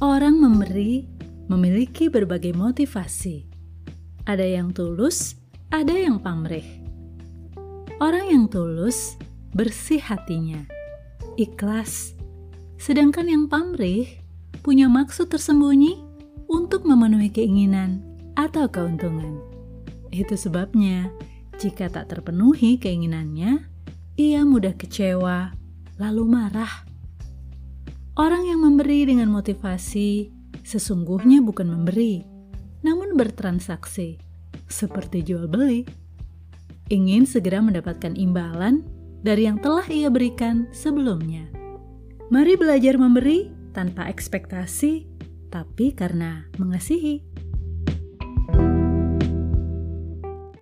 memberi memiliki berbagai motivasi. Ada yang tulus, ada yang pamrih. Orang yang tulus bersih hatinya, ikhlas, sedangkan yang pamrih punya maksud tersembunyi untuk memenuhi keinginan atau keuntungan. Itu sebabnya, jika tak terpenuhi keinginannya, ia mudah kecewa, lalu marah. Orang yang memberi dengan motivasi sesungguhnya bukan memberi, namun bertransaksi, seperti jual beli. Ingin segera mendapatkan imbalan dari yang telah ia berikan sebelumnya. Mari belajar memberi tanpa ekspektasi, tapi karena mengasihi.